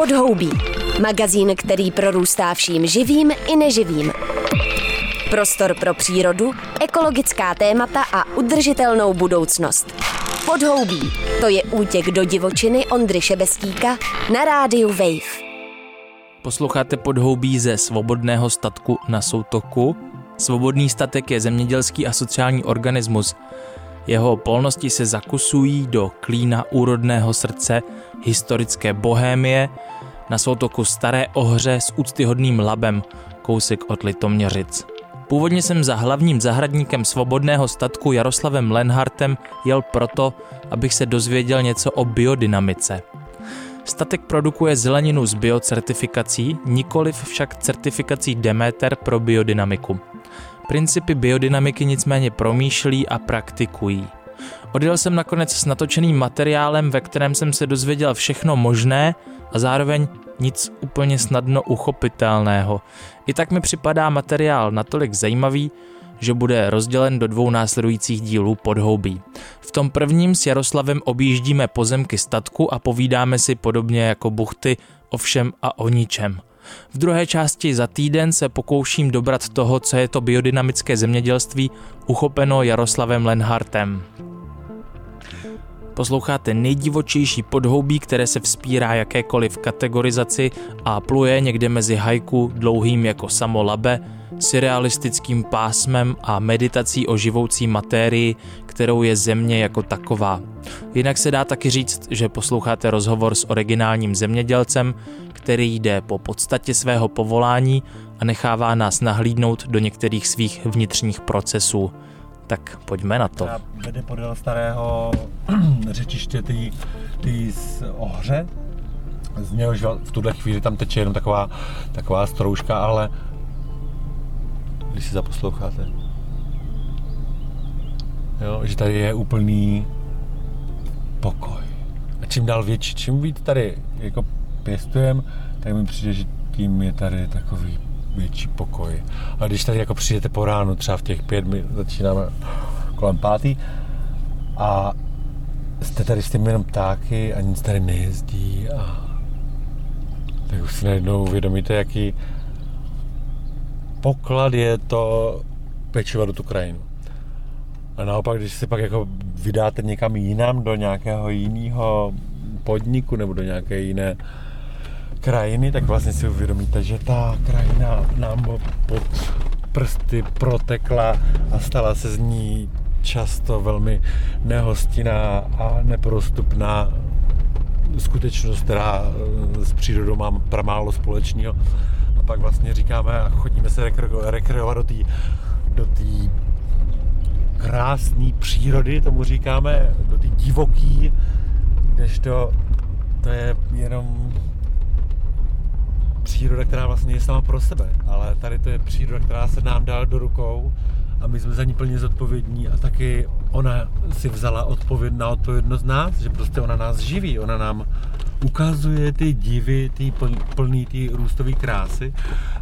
Podhoubí. Magazín, který prorůstá vším živým i neživým. Prostor pro přírodu, ekologická témata a udržitelnou budoucnost. Podhoubí. To je útěk do divočiny Ondry Šebestíka na rádiu Wave. Posloucháte podhoubí ze svobodného statku na soutoku. Svobodný statek je zemědělský a sociální organismus. Jeho polnosti se zakusují do klína úrodného srdce historické bohémie na soutoku Staré Ohře s úctyhodným labem, kousek od Litoměřic. Původně jsem za hlavním zahradníkem svobodného statku Jaroslavem Lenhartem jel proto, abych se dozvěděl něco o biodynamice. Statek produkuje zeleninu s biocertifikací, nikoliv však certifikací Demeter pro biodynamiku. Principy biodynamiky nicméně promýšlí a praktikují. Odjel jsem nakonec s natočeným materiálem, ve kterém jsem se dozvěděl všechno možné a zároveň nic úplně snadno uchopitelného. I tak mi připadá materiál natolik zajímavý, že bude rozdělen do dvou následujících dílů podhoubí. V tom prvním s Jaroslavem objíždíme pozemky statku a povídáme si podobně jako buchty o všem a o ničem. V druhé části za týden se pokouším dobrat toho, co je to biodynamické zemědělství, uchopeno Jaroslavem Lenhartem. Posloucháte nejdivočejší podhoubí, které se vzpírá jakékoliv kategorizaci a pluje někde mezi hajku dlouhým jako samo labe, surrealistickým pásmem a meditací o živoucí matérii, kterou je země jako taková. Jinak se dá taky říct, že posloucháte rozhovor s originálním zemědělcem, který jde po podstatě svého povolání a nechává nás nahlídnout do některých svých vnitřních procesů. Tak pojďme na to. Vede podél starého řečiště ty, ty ohře. Z něhož v tuhle chvíli tam teče jenom taková, taková stroužka, ale když si zaposloucháte, jo, že tady je úplný pokoj. A čím dál větší, čím víc tady jako pěstujem, tak mi přijde, že tím je tady takový větší pokoj. A když tady jako přijdete po ránu, třeba v těch pět, my začínáme kolem pátý, a jste tady s těmi jenom ptáky a nic tady nejezdí a tak už si najednou uvědomíte, jaký poklad je to pečovat do tu krajinu. A naopak, když se pak jako vydáte někam jinam do nějakého jiného podniku nebo do nějaké jiné krajiny, tak vlastně si uvědomíte, že ta krajina nám pod prsty protekla a stala se z ní často velmi nehostinná a neprostupná skutečnost, která eh, s přírodou mám pramálo společného. A pak vlastně říkáme a chodíme se rekreovat do té do tý krásné přírody, tomu říkáme, do té divoký, kdežto to je jenom příroda, která vlastně je sama pro sebe, ale tady to je příroda, která se nám dala do rukou a my jsme za ní plně zodpovědní a taky ona si vzala odpověd na odpovědnost nás, že prostě ona nás živí, ona nám ukazuje ty divy, ty plný ty růstové krásy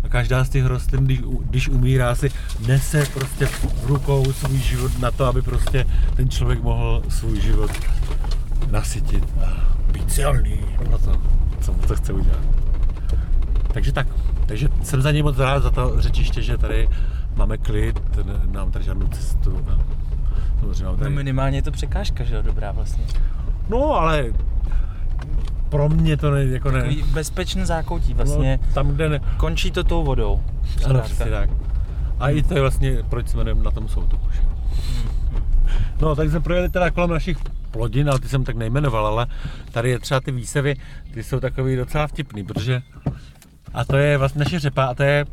a každá z těch rostlin, když, když umírá, si nese prostě v rukou svůj život na to, aby prostě ten člověk mohl svůj život nasytit a být silný pro to, co mu to chce udělat. Takže tak. Takže jsem za něj moc rád za to řečiště, že tady máme klid, nám tady žádnou cestu. A no, tady... No minimálně je to překážka, že jo, dobrá vlastně. No, ale pro mě to ne, jako ne... Takový bezpečný zákoutí vlastně. No, tam, kde ne... Končí to tou vodou. Ano, přesně tak. A i to je vlastně, proč jsme na tom soutoku. Hmm. No, tak jsme projeli teda kolem našich plodin, ale ty jsem tak nejmenoval, ale tady je třeba ty výsevy, ty jsou takový docela vtipný, protože a to je vlastně naše řepa a to je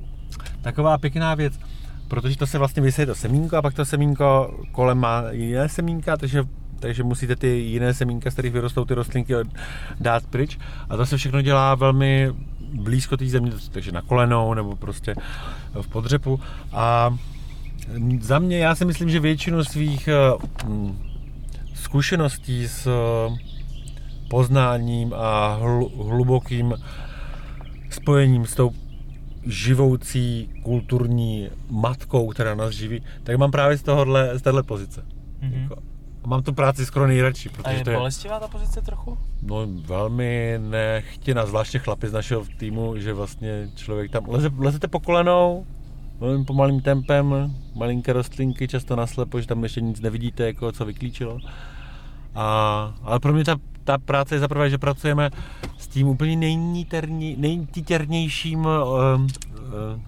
taková pěkná věc, protože to se vlastně vyseje to semínko a pak to semínko kolem má jiné semínka, takže takže musíte ty jiné semínka, z kterých vyrostou ty rostlinky, dát pryč. A to se všechno dělá velmi blízko té země, takže na kolenou nebo prostě v podřepu. A za mě, já si myslím, že většinu svých eh, zkušeností s poznáním a hlubokým spojením s tou živoucí kulturní matkou, která nás živí, tak mám právě z tohohle, z téhle pozice. Mm-hmm. Jako, mám tu práci skoro nejradši, A protože je to je bolestivá ta pozice trochu? no, velmi nechtěná, zvláště chlapi z našeho týmu, že vlastně člověk tam leze, lezete po kolenou, velmi pomalým tempem, malinké rostlinky, často naslepo, že tam ještě nic nevidíte, jako co vyklíčilo. A, ale pro mě ta, ta práce je zaprvé, že pracujeme s tím úplně nejníterní, nejtítěrnějším uh, uh,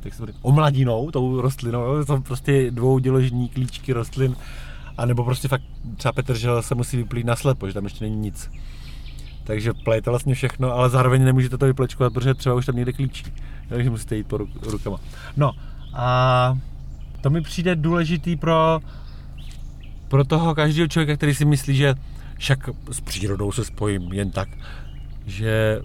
tak se omladinou, tou rostlinou, to jsou prostě dvouděložní klíčky rostlin, a nebo prostě fakt třeba Petržel se musí vyplít na slepo, že tam ještě není nic. Takže plejete vlastně všechno, ale zároveň nemůžete to vyplečkovat, protože třeba už tam někde klíčí. Takže musíte jít po ruk- rukama. No a to mi přijde důležitý pro, pro toho každého člověka, který si myslí, že však s přírodou se spojím jen tak, že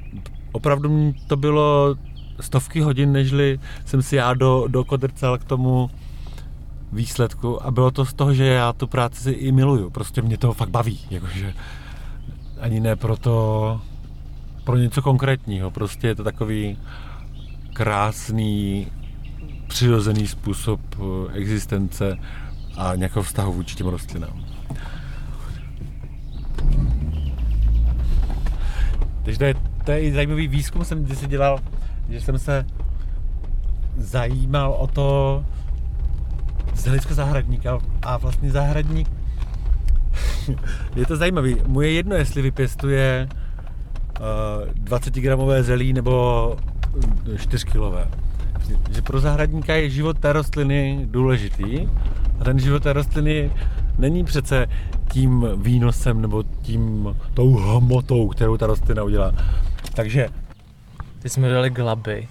opravdu to bylo stovky hodin, nežli jsem si já do, dokodrcal k tomu výsledku a bylo to z toho, že já tu práci si i miluju. Prostě mě to fakt baví. Jakože ani ne proto, pro něco konkrétního. Prostě je to takový krásný, přirozený způsob eh, existence a nějakého vztahu vůči těm rostlinám. Takže to je, to je i zajímavý výzkum, jsem kdysi dělal, že jsem se zajímal o to z hlediska zahradníka a vlastně zahradník je to zajímavý. Mu je jedno, jestli vypěstuje uh, 20 gramové zelí nebo 4 kilové. Že pro zahradníka je život té rostliny důležitý a ten život té rostliny není přece tím výnosem nebo tím tou hmotou, kterou ta rostlina udělá. Takže Teď jsme dali glaby.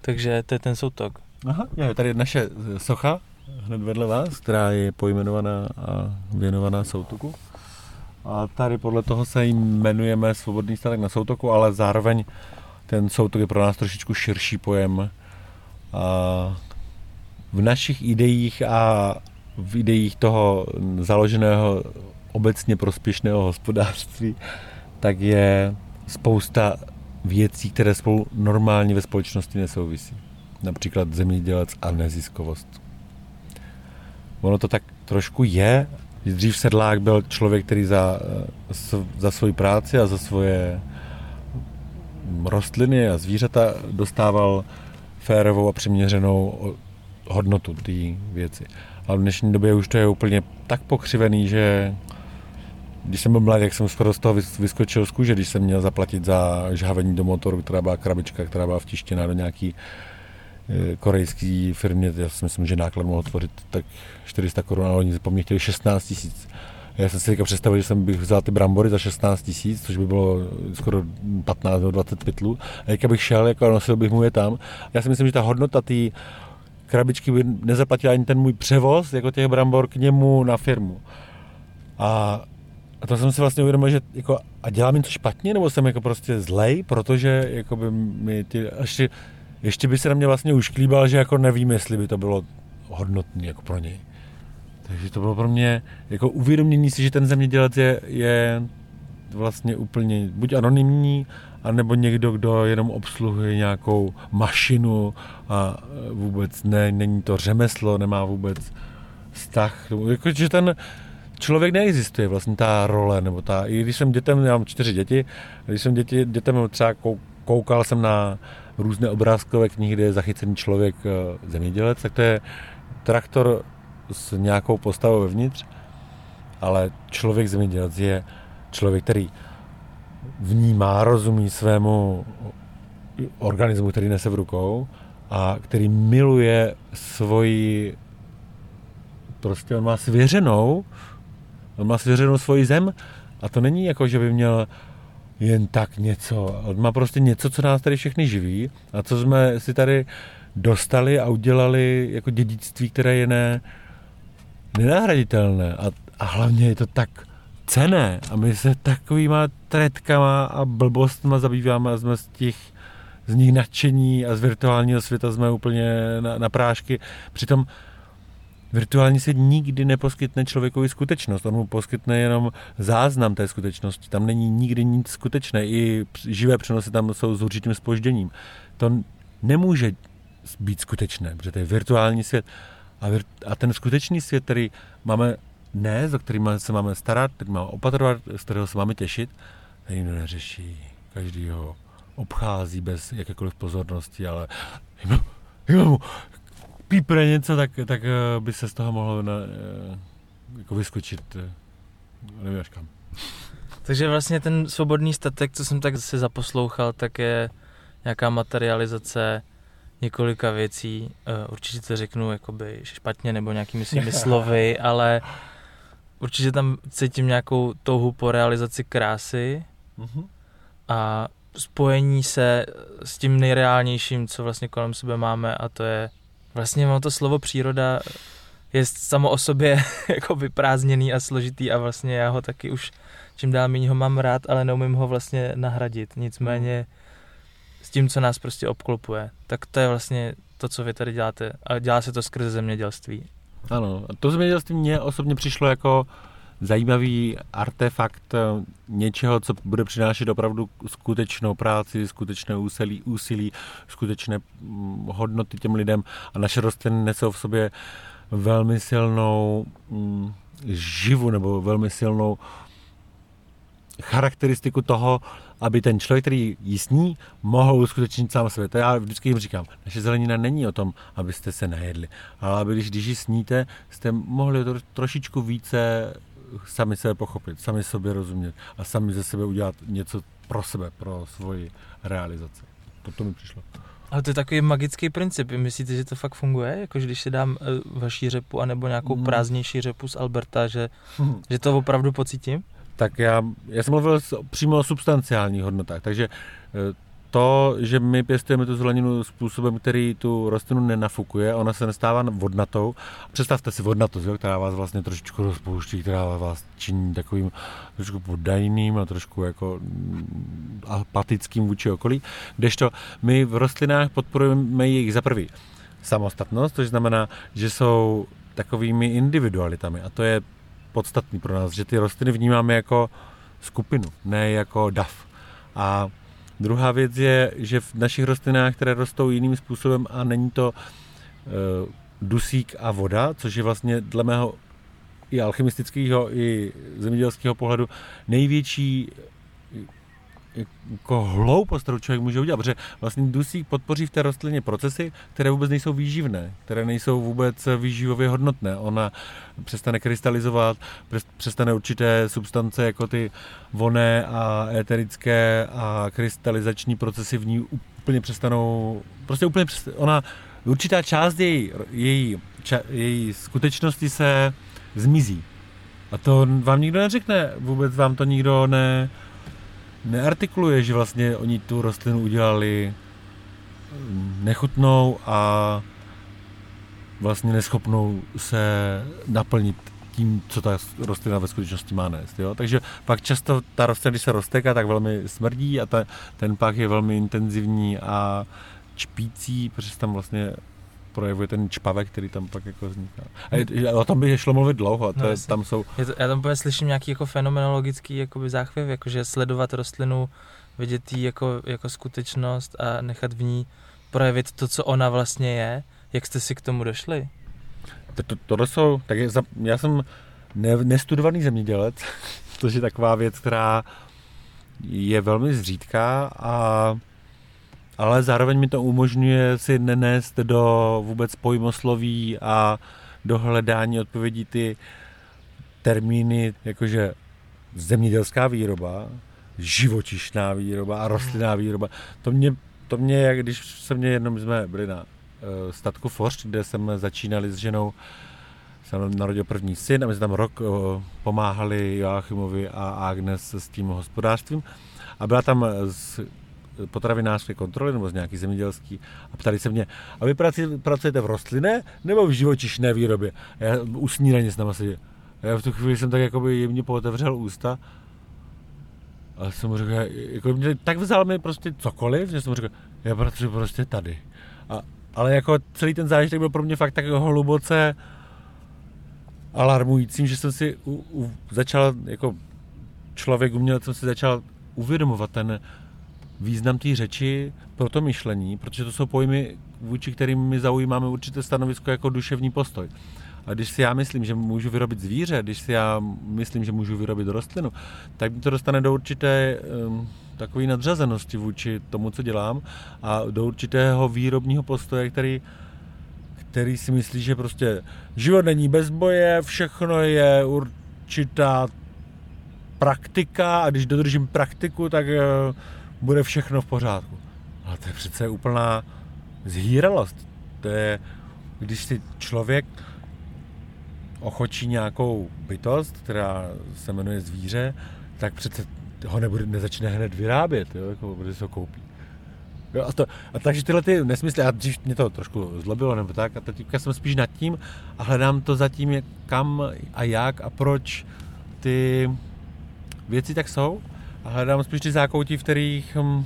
Takže to je ten soutok. Aha, je tady naše socha hned vedle vás, která je pojmenovaná a věnovaná Soutoku. A tady podle toho se jmenujeme Svobodný statek na Soutoku, ale zároveň ten Soutok je pro nás trošičku širší pojem. A v našich ideích a v ideích toho založeného obecně prospěšného hospodářství, tak je spousta věcí, které spolu normálně ve společnosti nesouvisí. Například zemědělec a neziskovost. Ono to tak trošku je. Dřív sedlák byl člověk, který za, za svoji práci a za svoje rostliny a zvířata dostával férovou a přiměřenou hodnotu té věci. Ale v dnešní době už to je úplně tak pokřivený, že když jsem byl mladý, jak jsem skoro z toho vyskočil z kůže, když jsem měl zaplatit za žhavení do motoru, která byla krabička, která byla vtištěná do nějaký korejský firmě, já si myslím, že náklad mohl tvořit tak 400 korun, ale oni po mně chtěli 16 tisíc. Já jsem si teďka představil, že jsem bych vzal ty brambory za 16 tisíc, což by bylo skoro 15 nebo 20 pytlů. A jak bych šel, jako nosil bych mu je tam. Já si myslím, že ta hodnota té krabičky by nezaplatila ani ten můj převoz, jako těch brambor k němu na firmu. A, a to jsem si vlastně uvědomil, že jako, a dělám něco špatně, nebo jsem jako prostě zlej, protože jako by mi ty, ještě, ještě by se na mě vlastně ušklíbal, že jako nevím, jestli by to bylo hodnotné jako pro něj. Takže to bylo pro mě jako uvědomění si, že ten zemědělec je, je vlastně úplně buď anonymní, anebo někdo, kdo jenom obsluhuje nějakou mašinu a vůbec ne, není to řemeslo, nemá vůbec vztah. Jako, že ten člověk neexistuje, vlastně ta role, nebo ta, i když jsem dětem, já mám čtyři děti, když jsem děti, dětem třeba koukal jsem na různé obrázkové knihy, kde je zachycený člověk zemědělec, tak to je traktor s nějakou postavou vevnitř, ale člověk zemědělec je člověk, který vnímá, rozumí svému organismu, který nese v rukou a který miluje svoji prostě on má svěřenou on má svěřenou svoji zem a to není jako, že by měl jen tak něco. On má prostě něco, co nás tady všechny živí a co jsme si tady dostali a udělali jako dědictví, které je ne, nenahraditelné a, a hlavně je to tak cené a my se takovýma tretkama a blbostma zabýváme a jsme z těch z nich nadšení a z virtuálního světa jsme úplně na, na prášky. Přitom virtuální svět nikdy neposkytne člověkovi skutečnost. On mu poskytne jenom záznam té skutečnosti. Tam není nikdy nic skutečné. I živé přenosy tam jsou s určitým spožděním. To nemůže být skutečné, protože to je virtuální svět. A, vir- a ten skutečný svět, který máme nést, o kterými se máme starat, který máme opatrovat, z kterého se máme těšit, ten nikdo neřeší. Každý ho obchází bez jakékoliv pozornosti, ale mu pípne něco, tak, tak eh, by se z toho mohlo na, eh, jako vyskočit, eh, nevím až kam. Takže vlastně ten svobodný statek, co jsem tak si zaposlouchal, tak je nějaká materializace několika věcí. Určitě to řeknu jakoby špatně nebo nějakými svými slovy, ale určitě tam cítím nějakou touhu po realizaci krásy mm-hmm. a spojení se s tím nejreálnějším, co vlastně kolem sebe máme a to je vlastně mám to slovo příroda je samo o sobě jako vyprázdněný a složitý a vlastně já ho taky už čím dál méně ho mám rád, ale neumím ho vlastně nahradit. Nicméně s tím, co nás prostě obklopuje, tak to je vlastně to, co vy tady děláte a dělá se to skrze zemědělství. Ano, to zemědělství mě osobně přišlo jako zajímavý artefakt eh, něčeho, co bude přinášet opravdu skutečnou práci, skutečné úsilí, úsilí skutečné mm, hodnoty těm lidem. A naše rostliny nesou v sobě velmi silnou mm, živu nebo velmi silnou charakteristiku toho, aby ten člověk, který jí sní, mohl uskutečnit sám sebe. To já vždycky jim říkám, naše zelenina není o tom, abyste se najedli, ale aby když, když ji sníte, jste mohli to trošičku více sami sebe pochopit, sami sobě rozumět a sami ze sebe udělat něco pro sebe, pro svoji realizaci. To, to mi přišlo. Ale to je takový magický princip. Myslíte, že to fakt funguje? Jako, když si dám uh, vaší řepu anebo nějakou hmm. prázdnější řepu z Alberta, že, hmm. že to opravdu pocítím? Tak já, já jsem mluvil přímo o substanciálních hodnotách, takže eh, to, že my pěstujeme tu zeleninu způsobem, který tu rostlinu nenafukuje, ona se nestává vodnatou. Představte si vodnatost, jo, která vás vlastně trošičku rozpouští, která vás činí takovým trošku poddajným a trošku jako mm, apatickým vůči okolí. Kdežto my v rostlinách podporujeme jejich za prvý samostatnost, což znamená, že jsou takovými individualitami a to je podstatný pro nás, že ty rostliny vnímáme jako skupinu, ne jako dav. A Druhá věc je, že v našich rostlinách, které rostou jiným způsobem a není to e, dusík a voda, což je vlastně dle mého i alchemistického, i zemědělského pohledu největší jako hloupost, kterou člověk může udělat, protože vlastně dusík podpoří v té rostlině procesy, které vůbec nejsou výživné, které nejsou vůbec výživově hodnotné. Ona přestane krystalizovat, přestane určité substance jako ty voné a éterické a krystalizační procesy v ní úplně přestanou, prostě úplně přestanou, ona, určitá část její, její, ča, její skutečnosti se zmizí. A to vám nikdo neřekne, vůbec vám to nikdo ne, neartikuluje, že vlastně oni tu rostlinu udělali nechutnou a vlastně neschopnou se naplnit tím, co ta rostlina ve skutečnosti má nést. Jo? Takže pak často ta rostlina, když se rozteká, tak velmi smrdí a ta, ten pak je velmi intenzivní a čpící, protože tam vlastně projevuje ten čpavek, který tam pak jako vzniká. A o tom by šlo mluvit dlouho, to no, je, tam jsou... Je to, já tam úplně slyším nějaký jako fenomenologický jakoby záchvěv, jakože sledovat rostlinu, vidět jí jako, jako skutečnost a nechat v ní projevit to, co ona vlastně je. Jak jste si k tomu došli? To, to, tohle jsou, tak je, já jsem ne, nestudovaný zemědělec, což je taková věc, která je velmi zřídká a ale zároveň mi to umožňuje si nenést do vůbec pojmosloví a do hledání odpovědí ty termíny, jakože zemědělská výroba, živočišná výroba a rostlinná výroba. To mě, to mě jak když se mě jednou jsme byli na uh, statku Foršt, kde jsme začínali s ženou, jsem narodil první syn a my jsme tam rok uh, pomáhali Joachimovi a Agnes s tím hospodářstvím. A byla tam z potravinářské kontroly nebo z nějaký zemědělský a ptali se mě, a vy pracujete v rostlinné nebo v živočišné výrobě? A já u snídaně s náma. A já v tu chvíli jsem tak jakoby jemně pootevřel ústa a jsem mu řekl, jako mě, tak vzal mi prostě cokoliv, že jsem mu řekl, já pracuji prostě tady. A, ale jako celý ten zážitek byl pro mě fakt tak hluboce alarmujícím, že jsem si u, u, začal jako člověk umělec jsem si začal uvědomovat ten, význam té řeči pro to myšlení, protože to jsou pojmy, vůči kterým my zaujímáme určité stanovisko jako duševní postoj. A když si já myslím, že můžu vyrobit zvíře, když si já myslím, že můžu vyrobit rostlinu, tak mi to dostane do určité um, takové nadřazenosti vůči tomu, co dělám a do určitého výrobního postoje, který který si myslí, že prostě život není bez boje, všechno je určitá praktika a když dodržím praktiku, tak eh, bude všechno v pořádku. Ale to je přece úplná zhýralost. To je, když si člověk ochočí nějakou bytost, která se jmenuje zvíře, tak přece ho nebude, nezačne hned vyrábět, jo, jako, protože se ho koupí. Jo, a, to, a takže tyhle ty nesmysly, a dřív mě to trošku zlobilo nebo tak, a teďka jsem spíš nad tím a hledám to zatím, kam a jak a proč ty věci tak jsou a hledám spíš ty zákoutí, v kterých hm,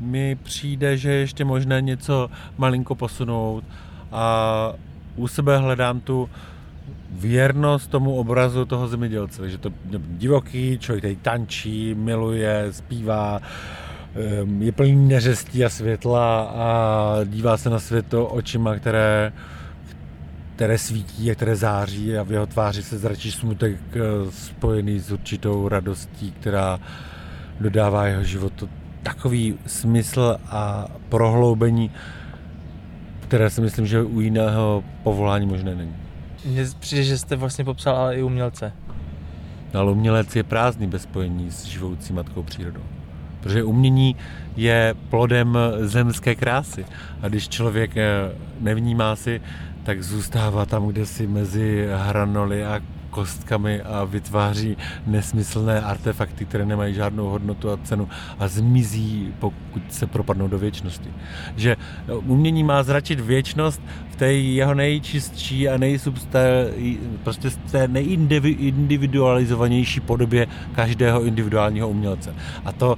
mi přijde, že ještě možné něco malinko posunout. A u sebe hledám tu věrnost tomu obrazu toho zemědělce, že to divoký, člověk tady tančí, miluje, zpívá, Ehm, je plný neřestí a světla a dívá se na svět očima, které, které svítí a které září a v jeho tváři se zračí smutek eh, spojený s určitou radostí, která dodává jeho životu takový smysl a prohloubení, které si myslím, že u jiného povolání možné není. Mně přijde, že jste vlastně popsal ale i umělce. No, ale umělec je prázdný bez spojení s živoucí matkou přírodou. Protože umění je plodem zemské krásy. A když člověk eh, nevnímá si, tak zůstává tam, kde si mezi hranoly a kostkami a vytváří nesmyslné artefakty, které nemají žádnou hodnotu a cenu a zmizí, pokud se propadnou do věčnosti. Že no, umění má zračit věčnost v té jeho nejčistší a nejsubsté, prostě té nejindividualizovanější podobě každého individuálního umělce. A to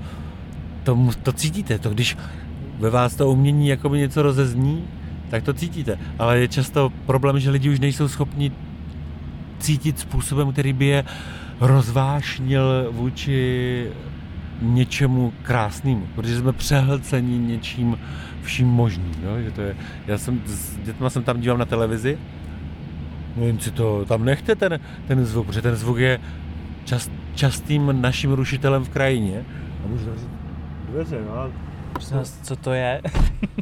to, to cítíte, to když ve vás to umění jakoby něco rozezní, tak to cítíte. Ale je často problém, že lidi už nejsou schopni cítit způsobem, který by je rozvášnil vůči něčemu krásnému, protože jsme přehlceni něčím vším možným. Jo? Že to je, já jsem s dětma jsem tam díval na televizi, no jen si to tam nechte ten, ten zvuk, protože ten zvuk je čast, častým naším rušitelem v krajině. A můžu dveře, no. Co to je?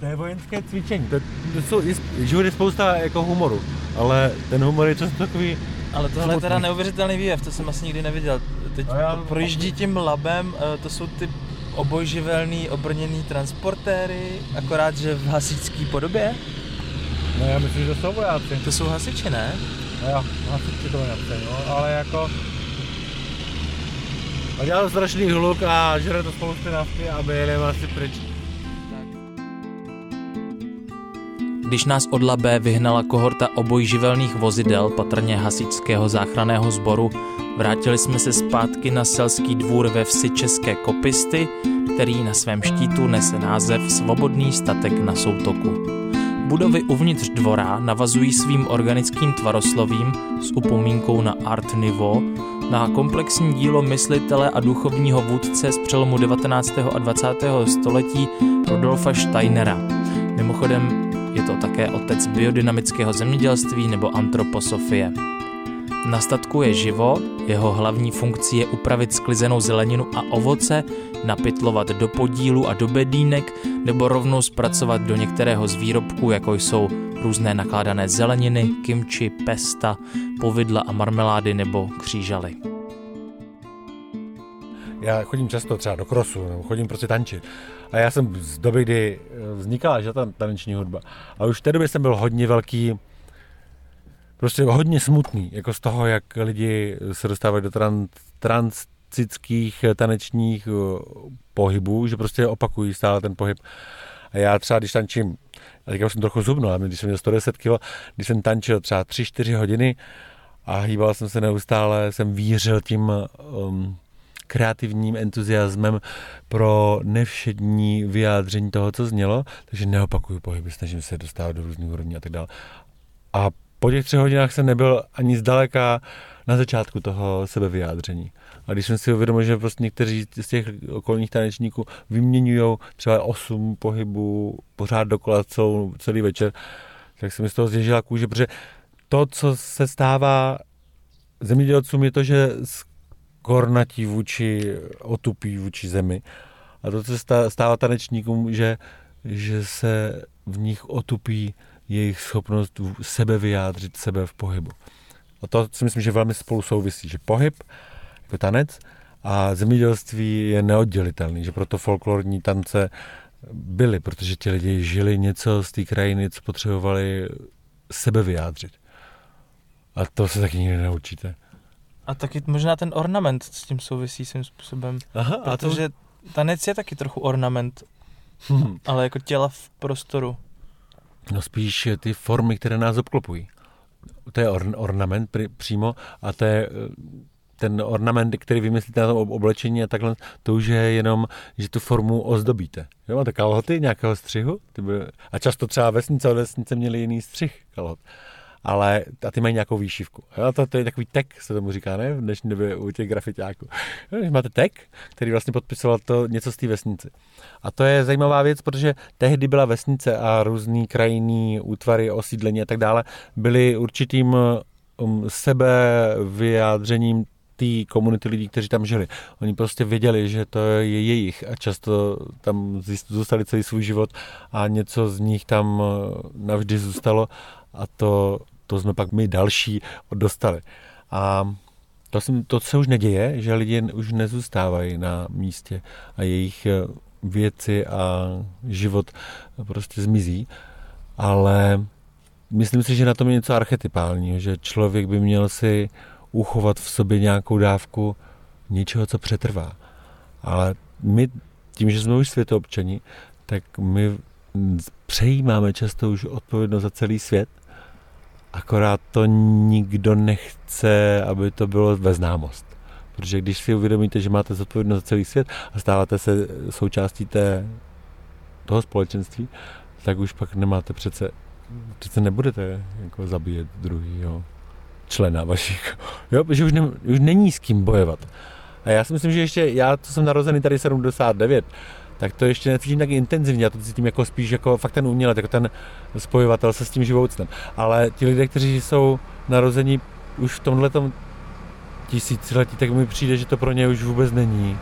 to je vojenské cvičení. To, to jsou, život je spousta jako humoru, ale ten humor je často takový... Ale tohle je teda neuvěřitelný výjev, to jsem asi nikdy neviděl. Teď já... projíždí tím labem, eh, to jsou ty obojživelný obrněný transportéry, akorát, že v hasičský podobě? No já myslím, že to jsou vojáci. To jsou hasiči, ne? No jo, hasiči to vojáci, no, ale jako a dělal strašný hluk a žere to spousty nafty a jedeme asi pryč. Když nás od Labé vyhnala kohorta obojživelných vozidel, patrně hasičského záchraného sboru, vrátili jsme se zpátky na selský dvůr ve vsi České Kopisty, který na svém štítu nese název Svobodný statek na soutoku. Budovy uvnitř dvora navazují svým organickým tvaroslovím s upomínkou na Art Nouveau na komplexní dílo myslitele a duchovního vůdce z přelomu 19. a 20. století Rudolfa Steinera. Mimochodem je to také otec biodynamického zemědělství nebo antroposofie. Na statku je živo, jeho hlavní funkcí je upravit sklizenou zeleninu a ovoce, napytlovat do podílu a do bedínek nebo rovnou zpracovat do některého z výrobků, jako jsou různé nakládané zeleniny, kimči, pesta, povidla a marmelády nebo křížaly. Já chodím často třeba do krosu, nebo chodím prostě tančit. A já jsem z doby, kdy vznikala že ta taneční hudba. A už v té době jsem byl hodně velký prostě hodně smutný, jako z toho, jak lidi se dostávají do tran, transcických tanečních uh, pohybů, že prostě opakují stále ten pohyb. A já třeba, když tančím, a teďka jsem trochu zubnul, ale když jsem měl 110 kg, když jsem tančil třeba 3-4 hodiny a hýbal jsem se neustále, jsem vířil tím um, kreativním entuziasmem pro nevšední vyjádření toho, co znělo, takže neopakuju pohyby, snažím se dostávat do různých úrovní a tak dále. A po těch třech hodinách jsem nebyl ani zdaleka na začátku toho sebevyjádření. A když jsem si uvědomil, že prostě někteří z těch okolních tanečníků vyměňují třeba osm pohybů pořád dokola celou, celý večer, tak jsem mi z toho zježila kůže, protože to, co se stává zemědělcům, je to, že skornatí vůči, otupí vůči zemi. A to, se stává tanečníkům, že, že se v nich otupí jejich schopnost sebe vyjádřit, sebe v pohybu. A to si myslím, že velmi spolu souvisí, že pohyb jako tanec a zemědělství je neoddělitelný, že proto folklorní tance byly, protože ti lidi žili něco z té krajiny, co potřebovali sebe vyjádřit. A to se taky nikdy neučíte. A taky možná ten ornament s tím souvisí svým způsobem. Aha, protože to... tanec je taky trochu ornament, hmm. ale jako těla v prostoru. No spíš ty formy, které nás obklopují. To je or, ornament pr, přímo a to je ten ornament, který vymyslíte na tom oblečení a takhle, to už je jenom, že tu formu ozdobíte. Jo, máte kalhoty nějakého střihu? Ty by, a často třeba vesnice od vesnice měli jiný střih kalhot ale a ty mají nějakou výšivku. Jo, to, to je takový tek, se tomu říká, ne? V dnešní době u těch grafitáků. Máte tek, který vlastně podpisoval to něco z té vesnice. A to je zajímavá věc, protože tehdy byla vesnice a různý krajinný útvary, osídlení a tak dále byly určitým um, sebe vyjádřením té komunity lidí, kteří tam žili. Oni prostě věděli, že to je jejich a často tam zůstali celý svůj život a něco z nich tam uh, navždy zůstalo a to to jsme pak my další dostali. A to, jsem, to se už neděje, že lidi už nezůstávají na místě a jejich eh, věci a život prostě zmizí, ale myslím si, že na tom je něco archetypálního, že člověk by měl si uchovat v sobě nějakou dávku něčeho, co přetrvá. Ale my, tím, že jsme už světoobčani, tak my přejímáme často už odpovědnost za celý svět akorát to nikdo nechce, aby to bylo ve známost. Protože když si uvědomíte, že máte zodpovědnost za celý svět a stáváte se součástí té, toho společenství, tak už pak nemáte přece, přece nebudete jako zabíjet druhýho člena vašich. Jo, protože už, ne, už není s kým bojovat. A já si myslím, že ještě, já, co jsem narozený tady 79, tak to ještě necítím tak intenzivně, já to cítím jako spíš jako fakt ten umělec, jako ten spojovatel se s tím živoucnem. Ale ti lidé, kteří jsou narození už v tomhle tisíciletí, tak mi přijde, že to pro ně už vůbec není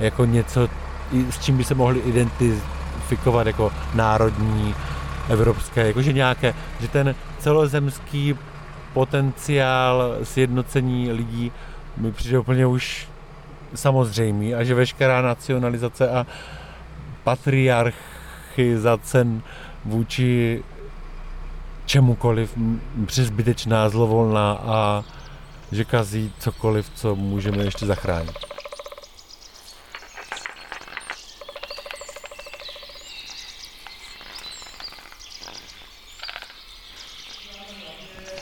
jako něco, s čím by se mohli identifikovat jako národní, evropské, jakože nějaké, že ten celozemský potenciál sjednocení lidí mi přijde úplně už samozřejmý a že veškerá nacionalizace a patriarchizace vůči čemukoliv přezbytečná, zlovolná a že kazí cokoliv, co můžeme ještě zachránit.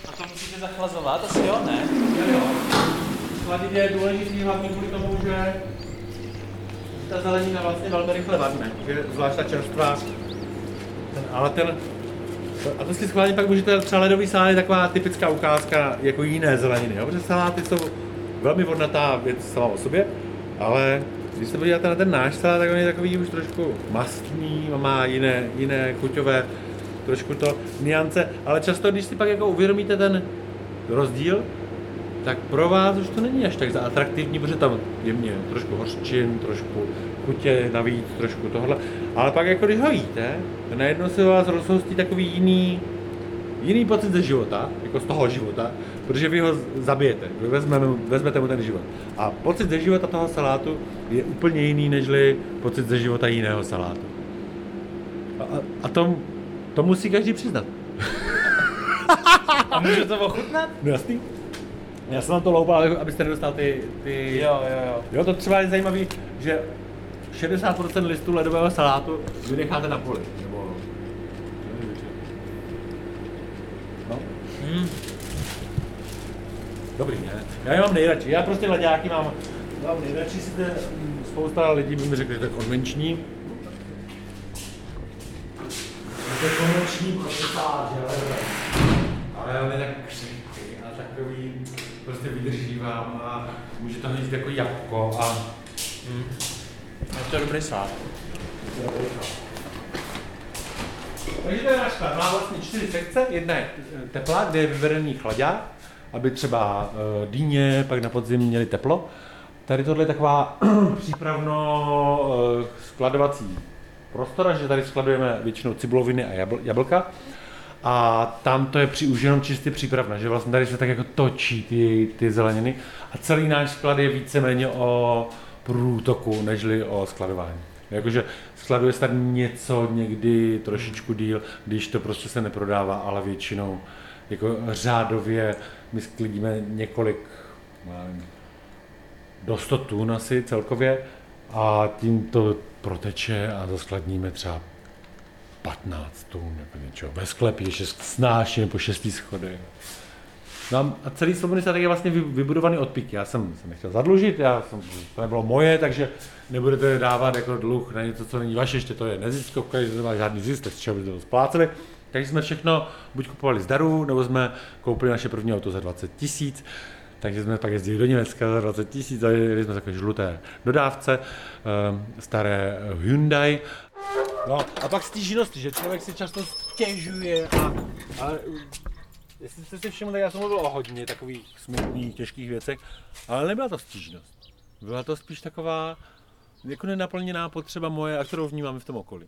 A to musíte zachlazovat? Asi jo, ne? Jo, jo. Chladit je důležitý hlavně kvůli tomu, že ta zelenina vlastně velmi rychle vadne, že zvlášť ta čerstvá. Ten, ale ten, a to si schválně pak můžete, třeba ledový salát je taková typická ukázka jako jiné zeleniny, jo? protože saláty jsou velmi vodnatá věc sama o sobě, ale když se podíváte na ten náš salát, tak on je takový už trošku mastný, má jiné, jiné chuťové, trošku to niance, ale často, když si pak jako uvědomíte ten rozdíl, tak pro vás už to není až tak atraktivní, protože tam je mě trošku hořčin, trošku chutě navíc, trošku tohle. Ale pak jako když ho jíte, najednou se vás rozhostí takový jiný, jiný pocit ze života, jako z toho života, protože vy ho zabijete, vy vezmeme, vezmete mu ten život. A pocit ze života toho salátu je úplně jiný, nežli pocit ze života jiného salátu. A, a, a to, to musí každý přiznat. A může to ochutnat? No jasný. Já jsem na to loupal, abyste nedostal ty, ty... Jo, jo, jo. Jo, to třeba je zajímavý, že 60% listů ledového salátu vy necháte na poli. Nebo... No. Hmm. Dobrý, ne? Já je mám nejradši. Já prostě ledáky mám, mám nejradši. Si te, spousta lidí by mi řekli, že to je konvenční. To je konvenční salát, ale on je tak křehký a takový prostě vydrží vám a může to jíst jako jabko a... Mm. A to je dobrý salát. Takže to je náš sklad. Má vlastně čtyři sekce. Jedna je teplá, kde je vyvedený chlaďák, aby třeba uh, dýně pak na podzim měli teplo. Tady tohle je taková přípravno uh, skladovací prostora, že tady skladujeme většinou cibuloviny a jabl- jablka. A tam to je při, už jenom čistě přípravna, že vlastně tady se tak jako točí ty, ty zeleniny a celý náš sklad je víceméně o průtoku, nežli o skladování. Jakože skladuje se tady něco někdy trošičku díl, když to prostě se neprodává, ale většinou jako řádově my sklidíme několik, nevím, do 100 tun asi celkově a tím to proteče a zaskladníme třeba 15 tun nebo něčeho. Ve sklepě, že snáším po šestý schodech. No a celý svobodný statek je vlastně vybudovaný od píky. Já jsem se nechtěl zadlužit, já jsem, to nebylo moje, takže nebudete dávat jako dluh na něco, co není vaše, ještě to je neziskovka, že nemá žádný zisk, tak z čeho byste to spláceli. Takže jsme všechno buď kupovali z darů, nebo jsme koupili naše první auto za 20 tisíc, takže jsme pak jezdili do Německa za 20 tisíc a jeli jsme takové žluté dodávce, ehm, staré Hyundai. No a pak stížnosti, že člověk si často stěžuje a, a jestli jste si všimli, tak já jsem mluvil o hodně takových smutných, těžkých věcech, ale nebyla to stížnost. Byla to spíš taková jako nenaplněná potřeba moje, a kterou vnímám v tom okolí.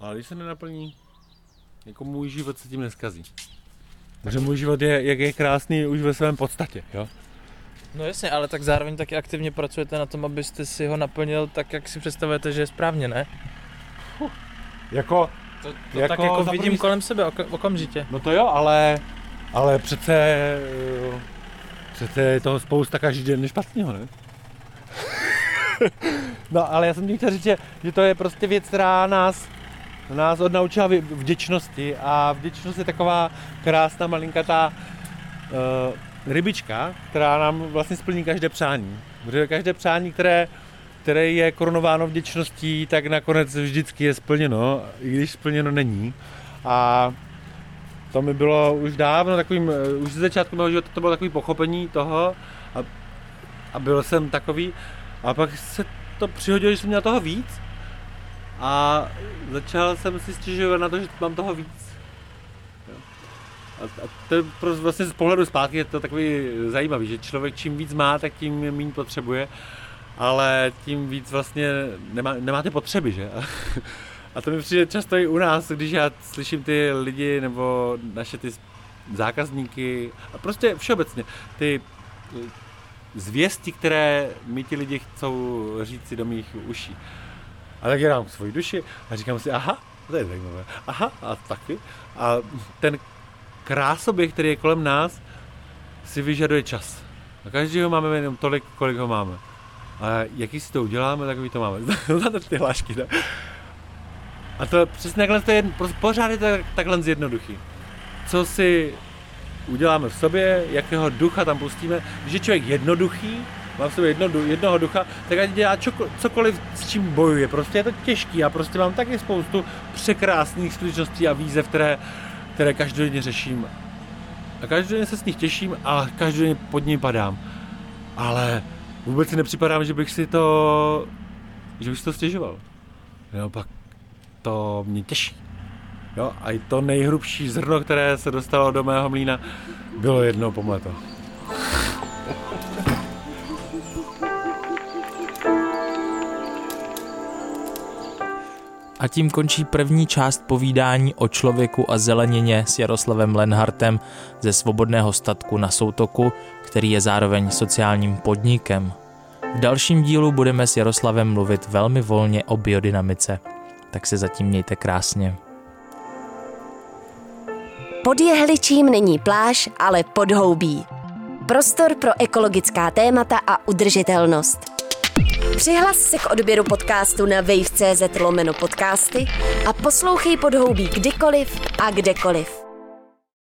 Ale když se nenaplní, jako můj život se tím neskazí. Takže můj život je, jak je krásný už ve svém podstatě, jo? No jasně, ale tak zároveň taky aktivně pracujete na tom, abyste si ho naplnil tak, jak si představujete, že je správně, ne? Huh. Jako, to, to jako, tak jako vidím první... kolem sebe ok- okamžitě. No to jo, ale, ale přece, přece je toho spousta každý den špatného, ne? no ale já jsem ti chtěl říct, že, že to je prostě věc, která nás nás odnaučila vděčnosti a vděčnost je taková krásná malinkatá uh, rybička, která nám vlastně splní každé přání. Protože každé přání, které, které je korunováno vděčností, tak nakonec vždycky je splněno, i když splněno není. A to mi bylo už dávno takovým, eh, už ze začátku mého života to bylo takový pochopení toho a, a byl jsem takový a pak se to přihodilo, že jsem měl toho víc a začal jsem si stěžovat na to, že mám toho víc. A, a to je prostě vlastně z pohledu zpátky je to takový zajímavý, že člověk čím víc má, tak tím méně potřebuje, ale tím víc vlastně nemá, ty potřeby, že? A to mi přijde často i u nás, když já slyším ty lidi nebo naše ty zákazníky a prostě všeobecně ty zvěsti, které mi ti lidi chcou říct si do mých uší. A tak já dám svoji duši a říkám si, aha, to je zajímavé, aha, a taky. A ten krásoběh, který je kolem nás, si vyžaduje čas. A každýho máme jenom tolik, kolik ho máme. A jaký si to uděláme, takový to máme. Znáte ty hlášky, ne? A to přesně takhle to je, pořád je to takhle jednoduchý. Co si uděláme v sobě, jakého ducha tam pustíme. Když je člověk jednoduchý, mám v sobě jedno, jednoho ducha, tak ať dělá čoko, cokoliv, s čím bojuje. Prostě je to těžký. Já prostě mám taky spoustu překrásných skutečností a výzev, které, které každodenně řeším. A každodenně se s nich těším a každodenně pod ním padám. Ale vůbec si nepřipadám, že bych si to, že bych si to stěžoval. Jo, pak to mě těší. Jo, a i to nejhrubší zrno, které se dostalo do mého mlína, bylo jedno pomleto. A tím končí první část povídání o člověku a zelenině s Jaroslavem Lenhartem ze Svobodného statku na Soutoku, který je zároveň sociálním podnikem. V dalším dílu budeme s Jaroslavem mluvit velmi volně o biodynamice. Tak se zatím mějte krásně. Pod jehličím není pláž, ale podhoubí. Prostor pro ekologická témata a udržitelnost. Přihlas se k odběru podcastu na wave.cz lomeno podcasty a poslouchej podhoubí kdykoliv a kdekoliv.